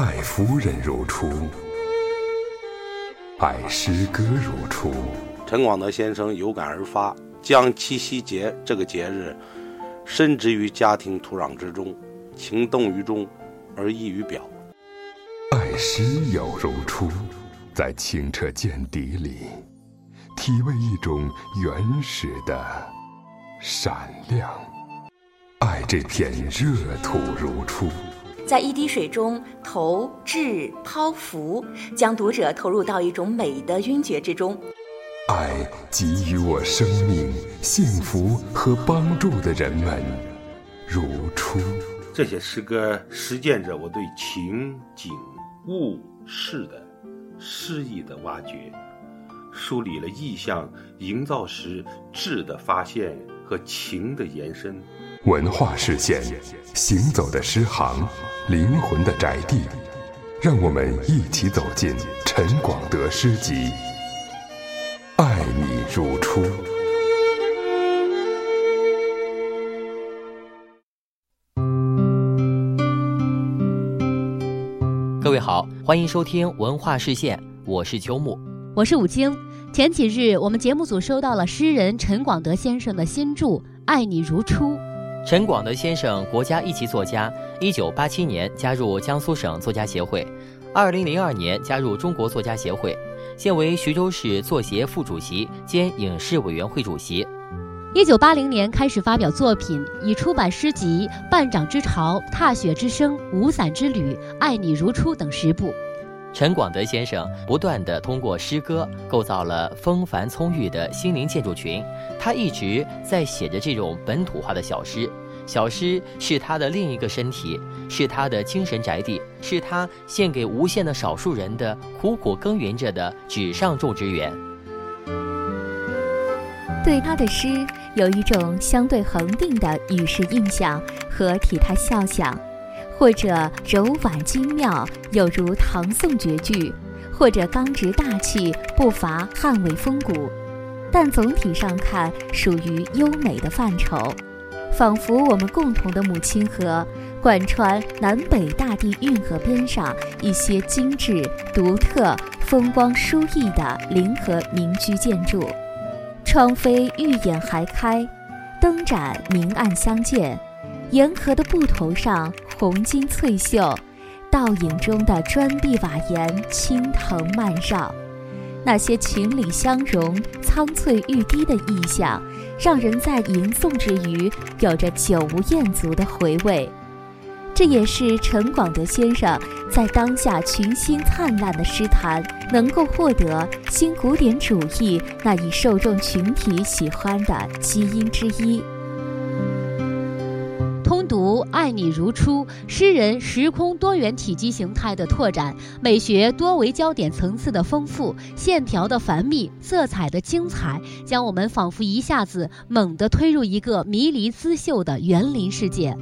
爱夫人如初，爱诗歌如初。陈广德先生有感而发，将七夕节这个节日深植于家庭土壤之中，情动于中，而溢于表。爱诗友如初，在清澈见底里，体味一种原始的闪亮。爱这片热土如初，在一滴水中投掷抛浮，将读者投入到一种美的晕厥之中。爱给予我生命、幸福和帮助的人们，如初。这些诗歌实践着我对情景物事的诗意的挖掘，梳理了意象营造时质的发现和情的延伸。文化视线，行走的诗行，灵魂的宅地，让我们一起走进陈广德诗集。爱你如初。各位好，欢迎收听文化视线，我是秋木，我是武晶。前几日，我们节目组收到了诗人陈广德先生的新著《爱你如初》。陈广德先生，国家一级作家，一九八七年加入江苏省作家协会，二零零二年加入中国作家协会。现为徐州市作协副主席兼影视委员会主席。一九八零年开始发表作品，已出版诗集《半掌之潮》《踏雪之声》《无伞之旅》《爱你如初》等十部。陈广德先生不断地通过诗歌构造了风帆葱郁的心灵建筑群，他一直在写着这种本土化的小诗。小诗是他的另一个身体，是他的精神宅地，是他献给无限的少数人的苦苦耕耘着的纸上种植园。对他的诗有一种相对恒定的与世印象和体态肖像，或者柔婉精妙，有如唐宋绝句；或者刚直大气，不乏汉魏风骨。但总体上看，属于优美的范畴。仿佛我们共同的母亲河，贯穿南北大地运河边上一些精致、独特、风光殊异的临河民居建筑。窗扉玉眼还开，灯盏明暗相间。沿河的埠头上红金翠绣，倒影中的砖壁瓦檐青藤漫绕。那些情理相融、苍翠欲滴的意象，让人在吟诵之余有着久无厌足的回味。这也是陈广德先生在当下群星灿烂的诗坛能够获得新古典主义那一受众群体喜欢的基因之一。读爱你如初，诗人时空多元体积形态的拓展，美学多维焦点层次的丰富，线条的繁密，色彩的精彩，将我们仿佛一下子猛地推入一个迷离姿秀的园林世界。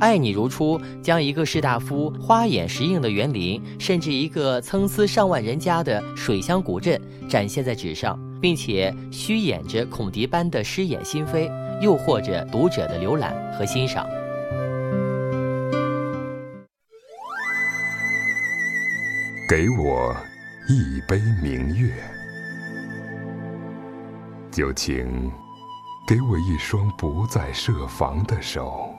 爱你如初，将一个士大夫花眼石映的园林，甚至一个参差上万人家的水乡古镇，展现在纸上，并且虚掩着孔迪般的诗眼心扉。诱惑着读者的浏览和欣赏。给我一杯明月，就请给我一双不再设防的手，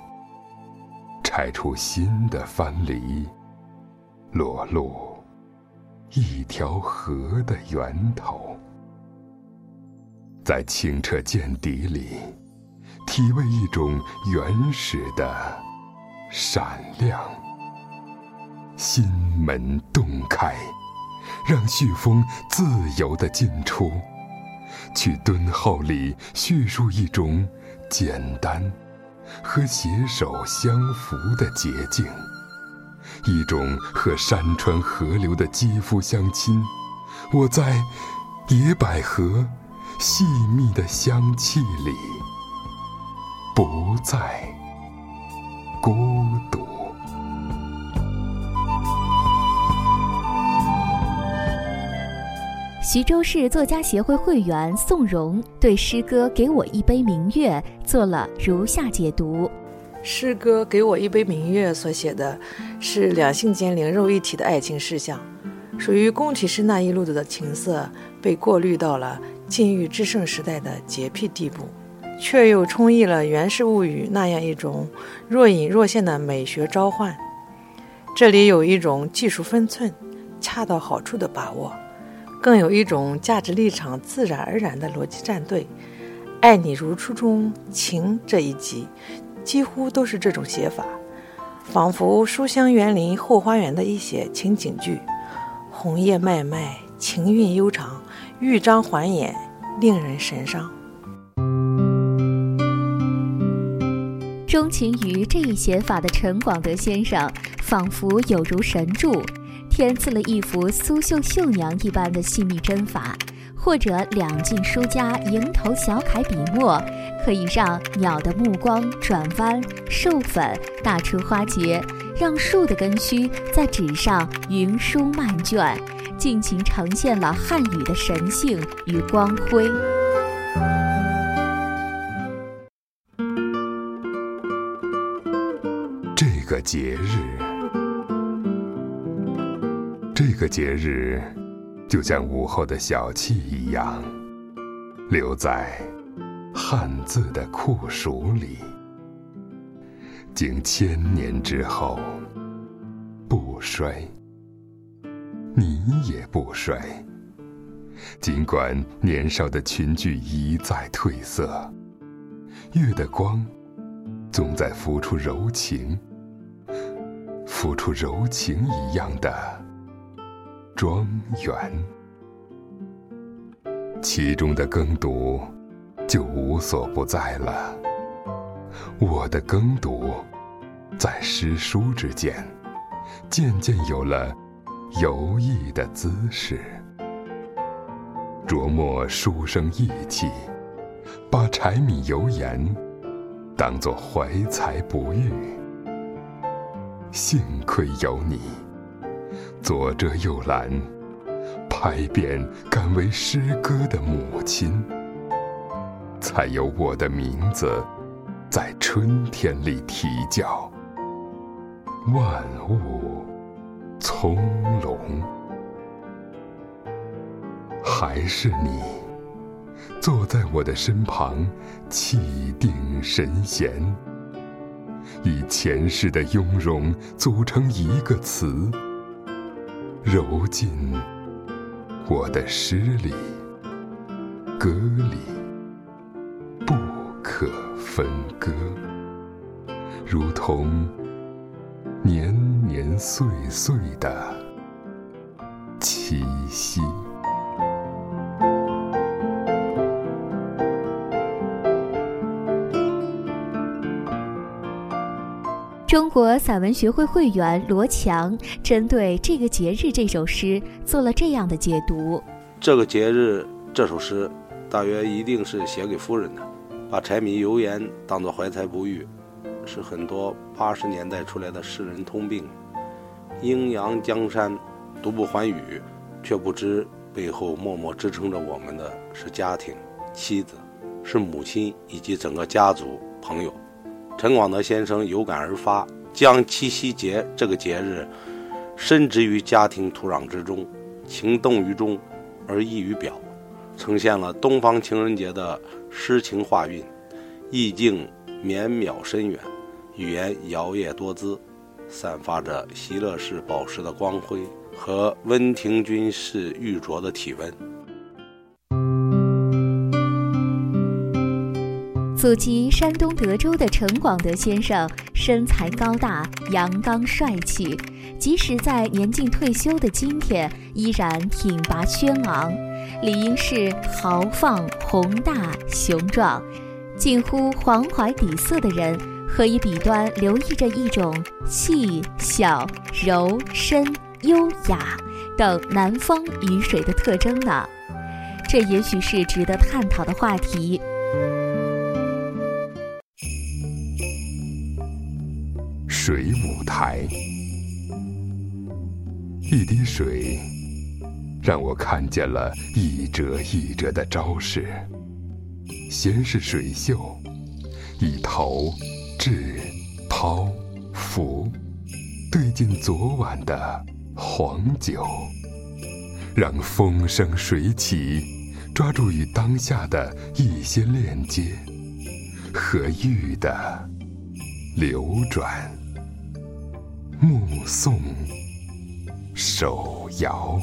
拆出新的藩篱，裸露一条河的源头，在清澈见底里。体味一种原始的闪亮，心门洞开，让旭风自由的进出，去敦厚里叙述一种简单和携手相扶的捷径，一种和山川河流的肌肤相亲。我在野百合细密的香气里。不再孤独。徐州市作家协会会员宋荣对诗歌《给我一杯明月》做了如下解读：诗歌《给我一杯明月》所写的是两性间灵肉一体的爱情事项，属于宫体诗那一路子的情色被过滤到了禁欲至圣时代的洁癖地步，却又充溢了《源氏物语》那样一种若隐若现的美学召唤。这里有一种技术分寸恰到好处的把握，更有一种价值立场自然而然的逻辑站队。《爱你如初》中“情”这一集，几乎都是这种写法，仿佛书香园林后花园的一写情景剧，红叶脉脉，情韵悠长，欲张还眼，令人神伤。钟情于这一写法的陈广德先生，仿佛有如神助，添赐了一幅苏绣绣娘一般的细密针法。或者两晋书家蝇头小楷笔墨，可以让鸟的目光转弯，授粉打出花结，让树的根须在纸上云舒漫卷，尽情呈现了汉语的神性与光辉。节日，这个节日。就像午后的小憩一样，留在汉字的酷暑里，经千年之后不衰，你也不衰。尽管年少的群聚一再褪色，月的光总在浮出柔情，付出柔情一样的。庄园，其中的耕读就无所不在了。我的耕读，在诗书之间，渐渐有了游艺的姿势，琢磨书生意气，把柴米油盐当作怀才不遇。幸亏有你。左遮右拦，拍遍敢为诗歌的母亲，才有我的名字在春天里啼叫。万物从容，还是你坐在我的身旁，气定神闲，以前世的雍容组成一个词。揉进我的诗里、歌里，不可分割，如同年年岁岁的七夕。中国散文学会会员罗强针对这个节日这首诗做了这样的解读：这个节日这首诗，大约一定是写给夫人的。把柴米油盐当作怀才不遇，是很多八十年代出来的诗人通病。阴阳江山，独不寰宇，却不知背后默默支撑着我们的是家庭、妻子，是母亲以及整个家族、朋友。陈广德先生有感而发，将七夕节这个节日深植于家庭土壤之中，情动于中，而溢于表，呈现了东方情人节的诗情画韵，意境绵渺深远，语言摇曳多姿，散发着席勒式宝石的光辉和温庭筠式玉镯的体温。祖籍山东德州的陈广德先生身材高大、阳刚帅气，即使在年近退休的今天，依然挺拔轩昂，理应是豪放、宏大、雄壮，近乎黄怀底色的人，何以笔端留意着一种细小、柔深、优雅等南方雨水的特征呢？这也许是值得探讨的话题。水舞台，一滴水，让我看见了一折一折的招式。先是水袖，一头至抛、浮，兑进昨晚的黄酒，让风生水起，抓住与当下的一些链接和玉的流转，目送手摇。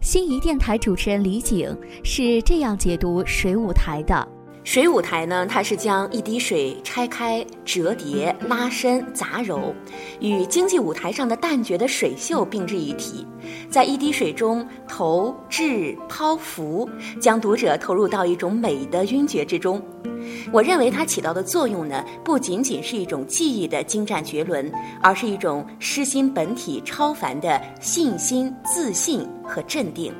心仪电台主持人李景是这样解读水舞台的。水舞台呢，它是将一滴水拆开、折叠、拉伸、杂糅，与经济舞台上的旦角的水袖并置一体，在一滴水中投、掷、抛、浮，将读者投入到一种美的晕厥之中。我认为它起到的作用呢，不仅仅是一种技艺的精湛绝伦，而是一种诗心本体超凡的信心、自信和镇定。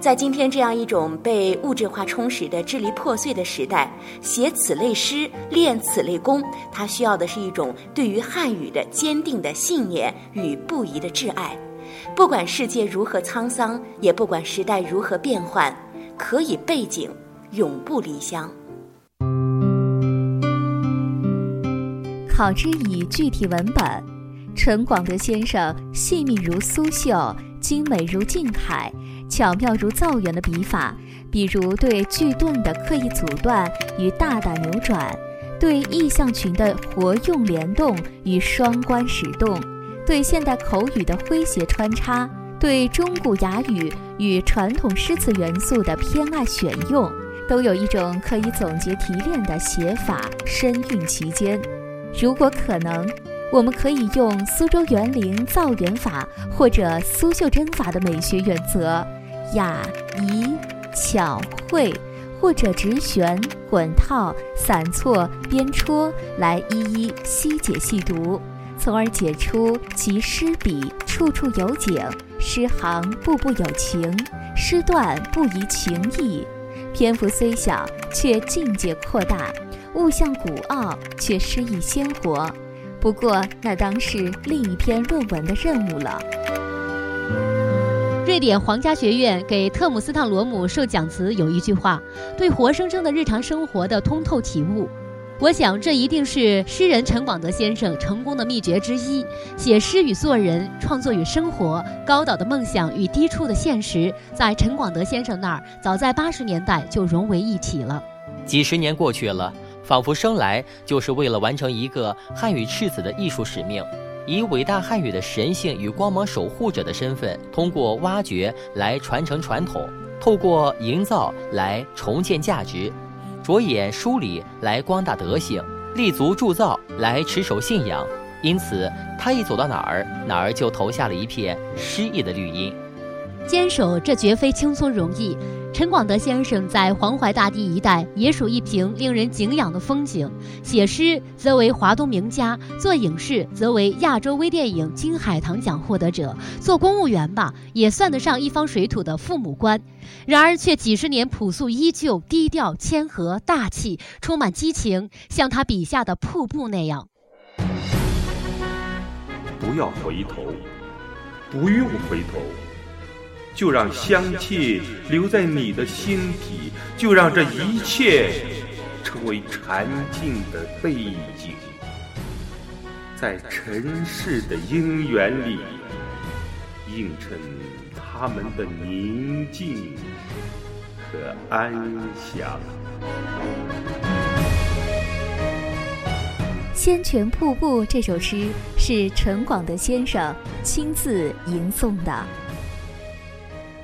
在今天这样一种被物质化充实的支离破碎的时代，写此类诗、练此类功，它需要的是一种对于汉语的坚定的信念与不移的挚爱。不管世界如何沧桑，也不管时代如何变幻，可以背景，永不离乡。考之以具体文本，陈广德先生细密如苏绣，精美如靖凯。巧妙如造园的笔法，比如对句顿的刻意阻断与大胆扭转，对意象群的活用联动与双关使动，对现代口语的诙谐穿插，对中古雅语与传统诗词元素的偏爱选用，都有一种可以总结提炼的写法，深蕴其间。如果可能，我们可以用苏州园林造园法或者苏绣针法的美学原则。雅怡巧慧，或者直旋、滚套、散错、边戳，来一一细解细读，从而解出其诗笔处处有景，诗行步步有情，诗段不遗情意。篇幅虽小，却境界扩大；物象古奥，却诗意鲜活。不过，那当是另一篇论文的任务了。瑞典皇家学院给特姆斯特罗姆授奖词有一句话：“对活生生的日常生活的通透体悟。”我想，这一定是诗人陈广德先生成功的秘诀之一。写诗与做人，创作与生活，高岛的梦想与低处的现实，在陈广德先生那儿，早在八十年代就融为一体了。几十年过去了，仿佛生来就是为了完成一个汉语赤子的艺术使命。以伟大汉语的神性与光芒守护者的身份，通过挖掘来传承传统，透过营造来重建价值，着眼梳理来光大德性，立足铸造来持守信仰。因此，他一走到哪儿，哪儿就投下了一片诗意的绿荫。坚守这绝非轻松容易。陈广德先生在黄淮大地一带也属一平令人敬仰的风景。写诗则为华东名家，做影视则为亚洲微电影金海棠奖获得者，做公务员吧，也算得上一方水土的父母官。然而，却几十年朴素依旧，低调谦和大气，充满激情，像他笔下的瀑布那样。不要回头，不用回头。就让香气留在你的心底，就让这一切成为禅静的背景，在尘世的因缘里映衬他们的宁静和安详。《仙泉瀑布》这首诗是陈广德先生亲自吟诵的。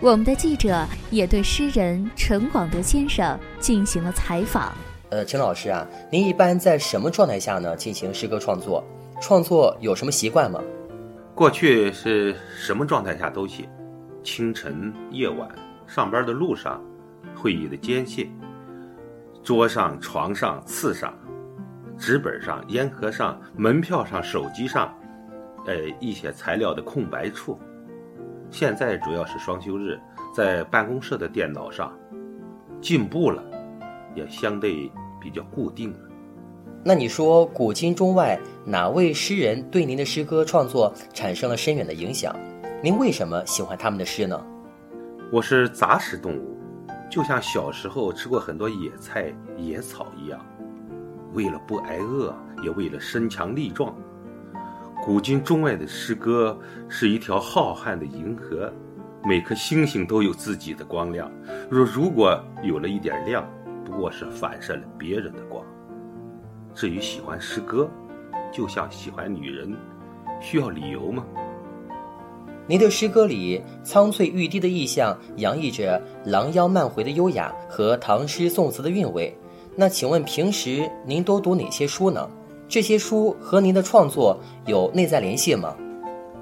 我们的记者也对诗人陈广德先生进行了采访。呃，陈老师啊，您一般在什么状态下呢进行诗歌创作？创作有什么习惯吗？过去是什么状态下都写，清晨、夜晚、上班的路上、会议的间隙、桌上、床上、刺上、纸本上、烟盒上、门票上、手机上，呃，一些材料的空白处。现在主要是双休日，在办公室的电脑上，进步了，也相对比较固定了。那你说，古今中外哪位诗人对您的诗歌创作产生了深远的影响？您为什么喜欢他们的诗呢？我是杂食动物，就像小时候吃过很多野菜、野草一样，为了不挨饿，也为了身强力壮。古今中外的诗歌是一条浩瀚的银河，每颗星星都有自己的光亮。若如果有了一点亮，不过是反射了别人的光。至于喜欢诗歌，就像喜欢女人，需要理由吗？您的诗歌里苍翠欲滴的意象，洋溢着狼腰漫回的优雅和唐诗宋词的韵味。那请问平时您都读哪些书呢？这些书和您的创作有内在联系吗？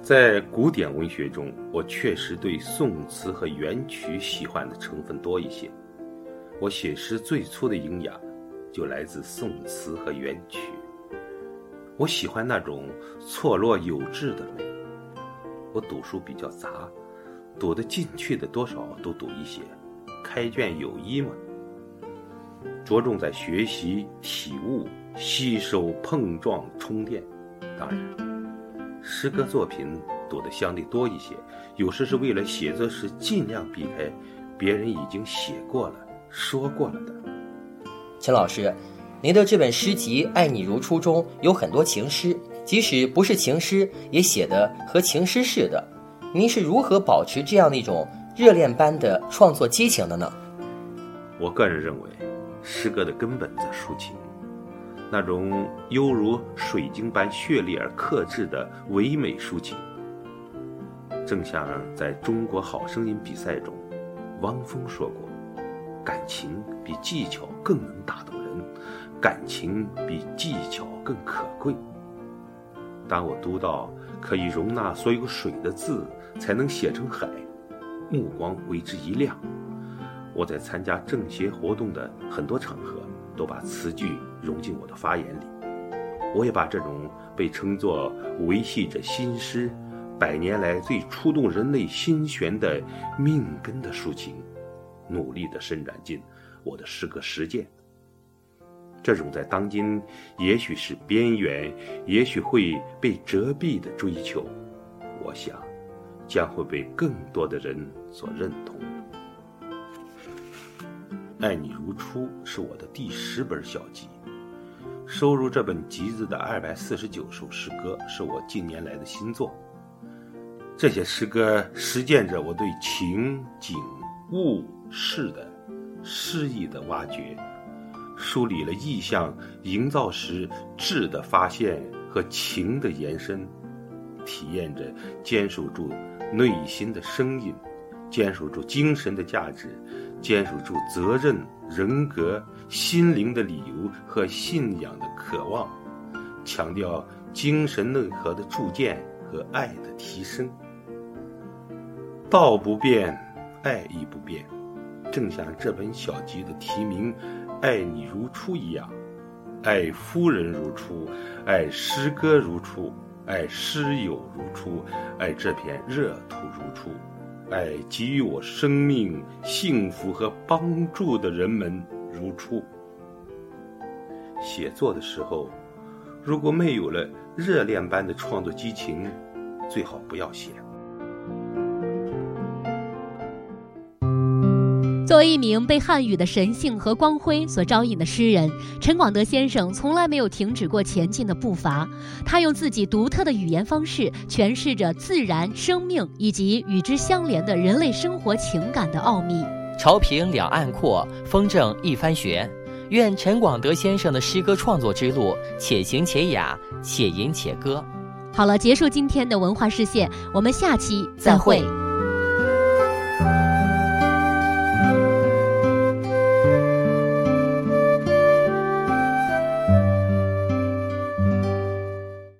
在古典文学中，我确实对宋词和元曲喜欢的成分多一些。我写诗最初的营养，就来自宋词和元曲。我喜欢那种错落有致的美。我读书比较杂，读得进去的多少都读一些，开卷有益嘛。着重在学习、体悟、吸收、碰撞、充电。当然，诗歌作品读的相对多一些，有时是为了写作时尽量避开别人已经写过了、说过了的。陈老师，您的这本诗集《爱你如初》中有很多情诗。即使不是情诗，也写的和情诗似的。您是如何保持这样的一种热恋般的创作激情的呢？我个人认为，诗歌的根本在抒情，那种犹如水晶般绚丽而克制的唯美抒情。正像在中国好声音比赛中，汪峰说过：“感情比技巧更能打动人，感情比技巧更可贵。”当我读到可以容纳所有水的字才能写成海，目光为之一亮。我在参加政协活动的很多场合，都把词句融进我的发言里。我也把这种被称作维系着新诗百年来最触动人类心弦的命根的抒情，努力地伸展进我的诗歌实践。这种在当今也许是边缘，也许会被遮蔽的追求，我想将会被更多的人所认同。《爱你如初》是我的第十本小集，收入这本集子的二百四十九首诗歌是我近年来的新作。这些诗歌实践着我对情景物事的诗意的挖掘。梳理了意象营造时质的发现和情的延伸，体验着坚守住内心的声音，坚守住精神的价值，坚守住责任、人格、心灵的理由和信仰的渴望，强调精神内核的铸建和爱的提升。道不变，爱亦不变，正像这本小集的题名。爱你如初一样，爱夫人如初，爱诗歌如初，爱诗友如初，爱这片热土如初，爱给予我生命、幸福和帮助的人们如初。写作的时候，如果没有了热恋般的创作激情，最好不要写。作为一名被汉语的神性和光辉所招引的诗人，陈广德先生从来没有停止过前进的步伐。他用自己独特的语言方式诠释着自然、生命以及与之相连的人类生活情感的奥秘。潮平两岸阔，风正一帆悬。愿陈广德先生的诗歌创作之路且行且雅，且吟且歌。好了，结束今天的文化视线，我们下期再会。